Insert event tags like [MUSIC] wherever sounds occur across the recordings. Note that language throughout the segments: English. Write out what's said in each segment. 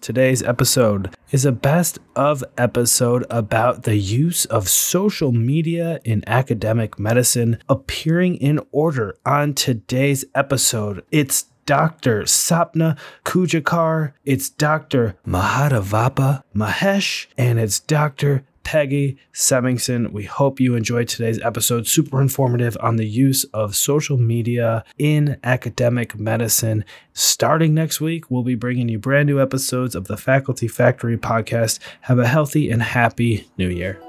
Today's episode is a best of episode about the use of social media in academic medicine. Appearing in order on today's episode, it's Dr. Sapna Kudchadkar, it's Dr. Mahadevappa Mahesh, and it's Dr. Peggy Semingson. We hope you enjoyed today's episode. Super informative on the use of social media in academic medicine. Starting next week, we'll be bringing you brand new episodes of the Faculty Factory podcast. Have a healthy and happy new year.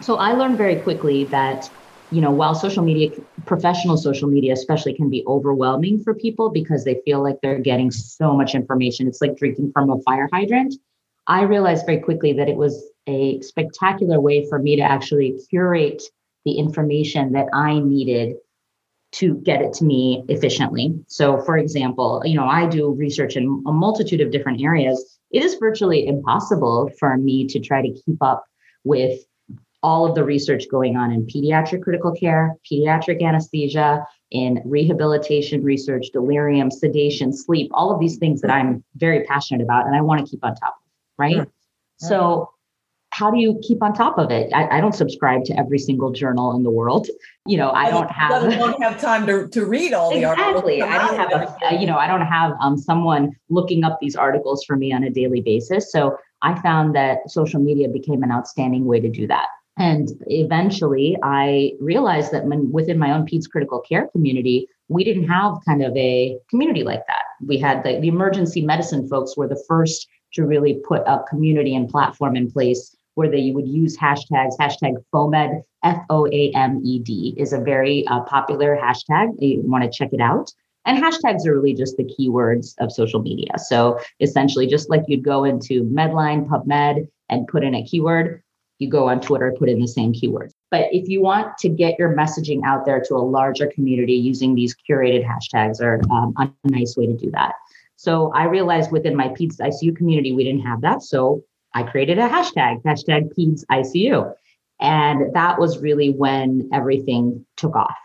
So I learned very quickly that you know, while social media, professional social media especially, can be overwhelming for people because they feel like they're getting so much information. It's like drinking from a fire hydrant. I realized very quickly that it was a spectacular way for me to actually curate the information that I needed to get it to me efficiently. So, for example, you know, I do research in a multitude of different areas. It is virtually impossible for me to try to keep up with all of the research going on in pediatric critical care, pediatric anesthesia, in rehabilitation research, delirium, sedation, sleep, all of these things that I'm very passionate about and I want to keep on top of, right? Sure. So, how do you keep on top of it? I, I, don't subscribe to every single journal in the world. You know, I don't have. I don't have time to, to read all the articles. exactly. I don't have, a, [LAUGHS] you know, I don't have um, someone looking up these articles for me on a daily basis. So I found that social media became an outstanding way to do that. And eventually, I realized that when, within my own PEDS critical care community, we didn't have kind of a community like that. We had the, the emergency medicine folks were the first to really put a community and platform in place where they would use hashtags. Hashtag FOAMED, F O A M E D, is a very uh, popular hashtag. You want to check it out. And hashtags are really just the keywords of social media. So essentially, just like you'd go into Medline, PubMed, and put in a keyword, you go on Twitter, put in the same keywords. But if you want to get your messaging out there to a larger community using these curated hashtags are um, a nice way to do that. So I realized within my PEDS ICU community, we didn't have that. So I created a hashtag, hashtag PEDS ICU. And that was really when everything took off.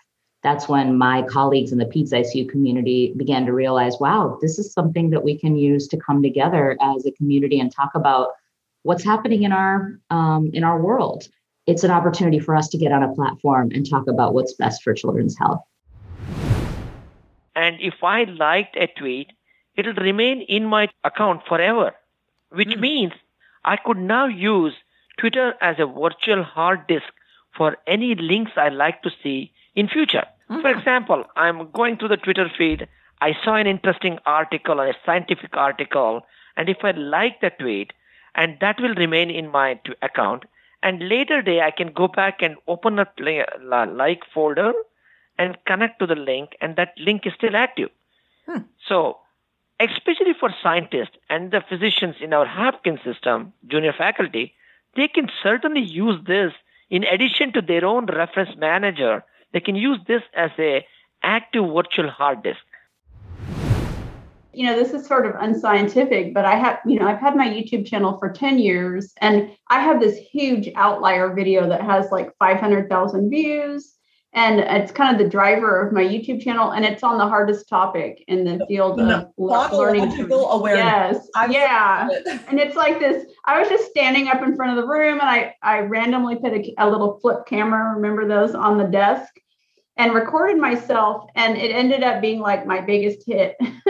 That's when my colleagues in the PEDS ICU community began to realize, wow, this is something that we can use to come together as a community and talk about what's happening in our um, in our world. It's an opportunity for us to get on a platform and talk about what's best for children's health. And if I liked a tweet, it'll remain in my account forever, which mm. means I could now use Twitter as a virtual hard disk for any links I like to see in future. Mm. For example, I'm going through the Twitter feed. I saw an interesting article or a scientific article, and if I like the tweet, and that will remain in my account. And later day, I can go back and open a like folder and connect to the link, and that link is still active. Hmm. So, especially for scientists and the physicians in our Hopkins system, junior faculty, they can certainly use this in addition to their own reference manager. They can use this as a active virtual hard disk you know, this is sort of unscientific, but I have, you know, I've had my YouTube channel for 10 years and I have this huge outlier video that has like 500,000 views. And it's kind of the driver of my YouTube channel, and it's on the hardest topic in the field of learning. awareness. Yes, yeah, it. and it's like this. I was just standing up in front of the room, and I I randomly put a, a little flip camera. Remember those on the desk, and recorded myself, and it ended up being like my biggest hit. [LAUGHS]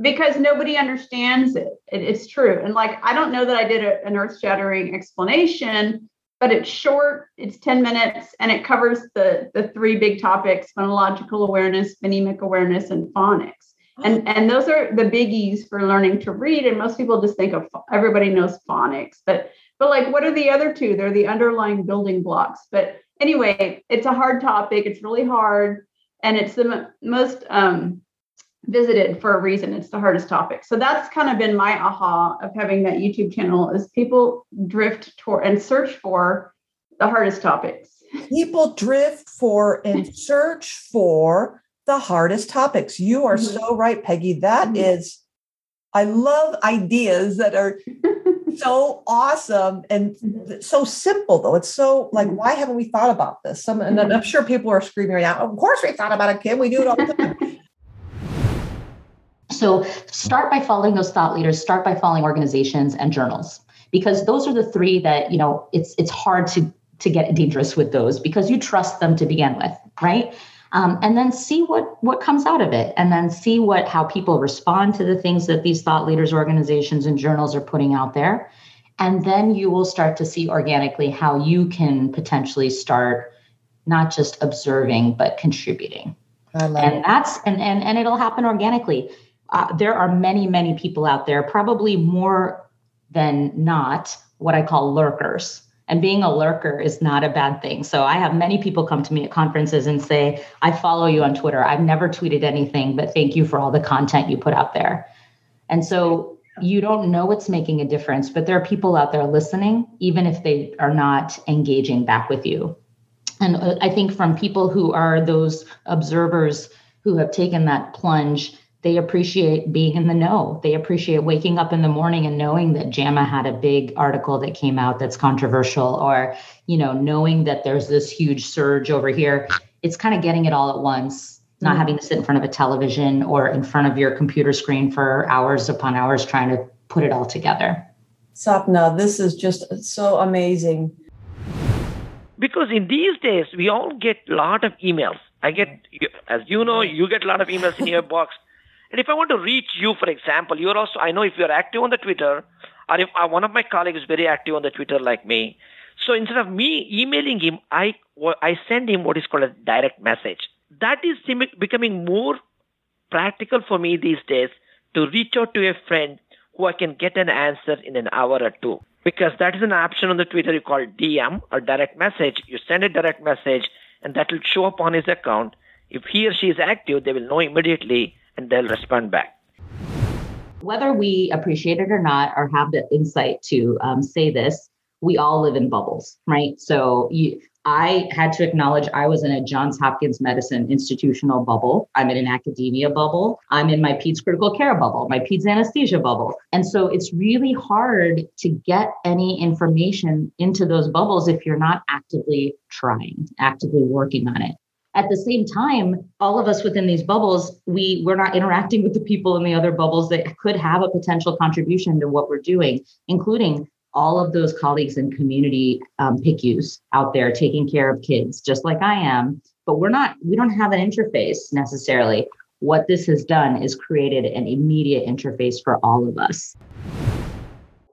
because nobody understands it. it. It's true. And like, I don't know that I did a, an earth shattering explanation, but it's short, it's 10 minutes, and it covers the, the three big topics phonological awareness, phonemic awareness, and phonics. And, and those are the biggies for learning to read. And most people just think of everybody knows phonics, but but like what are the other two? They're the underlying building blocks. But anyway, it's a hard topic. It's really hard, and it's the m- most um, visited for a reason. It's the hardest topic. So that's kind of been my aha of having that YouTube channel is people drift toward and search for the hardest topics. People drift for and [LAUGHS] search for the hardest topics. You are mm-hmm. so right, Peggy. That mm-hmm. is, I love ideas that are [LAUGHS] so awesome and so simple though. It's so like, why haven't we thought about this? Some, and I'm sure people are screaming right now. Of course, we thought about it, Kim. We do it all the time. So start by following those thought leaders, start by following organizations and journals because those are the three that, you know, it's it's hard to to get dangerous with those because you trust them to begin with, right? Um, and then see what what comes out of it and then see what how people respond to the things that these thought leaders organizations and journals are putting out there and then you will start to see organically how you can potentially start not just observing but contributing and it. that's and, and and it'll happen organically uh, there are many, many people out there, probably more than not, what I call lurkers. And being a lurker is not a bad thing. So I have many people come to me at conferences and say, I follow you on Twitter. I've never tweeted anything, but thank you for all the content you put out there. And so you don't know what's making a difference, but there are people out there listening, even if they are not engaging back with you. And uh, I think from people who are those observers who have taken that plunge they appreciate being in the know. They appreciate waking up in the morning and knowing that JAMA had a big article that came out that's controversial, or you know, knowing that there's this huge surge over here. It's kind of getting it all at once, not mm-hmm. having to sit in front of a television or in front of your computer screen for hours upon hours trying to put it all together. Sapna, this is just so amazing. Because in these days, we all get a lot of emails. I get, as you know, you get a lot of emails in your box and if I want to reach you, for example, you're also, I know if you're active on the Twitter, or if uh, one of my colleagues is very active on the Twitter like me. So instead of me emailing him, I, I send him what is called a direct message. That is becoming more practical for me these days to reach out to a friend who I can get an answer in an hour or two. Because that is an option on the Twitter you call DM or direct message. You send a direct message and that will show up on his account. If he or she is active, they will know immediately and they'll respond back. Whether we appreciate it or not, or have the insight to um, say this, we all live in bubbles, right? So you, I had to acknowledge I was in a Johns Hopkins Medicine institutional bubble. I'm in an academia bubble. I'm in my PEDS critical care bubble, my PEDS anesthesia bubble. And so it's really hard to get any information into those bubbles if you're not actively trying, actively working on it at the same time all of us within these bubbles we we're not interacting with the people in the other bubbles that could have a potential contribution to what we're doing including all of those colleagues in community um, PICUs out there taking care of kids just like i am. But we're not we don't have an interface necessarily. What this has done is created an immediate interface for all of us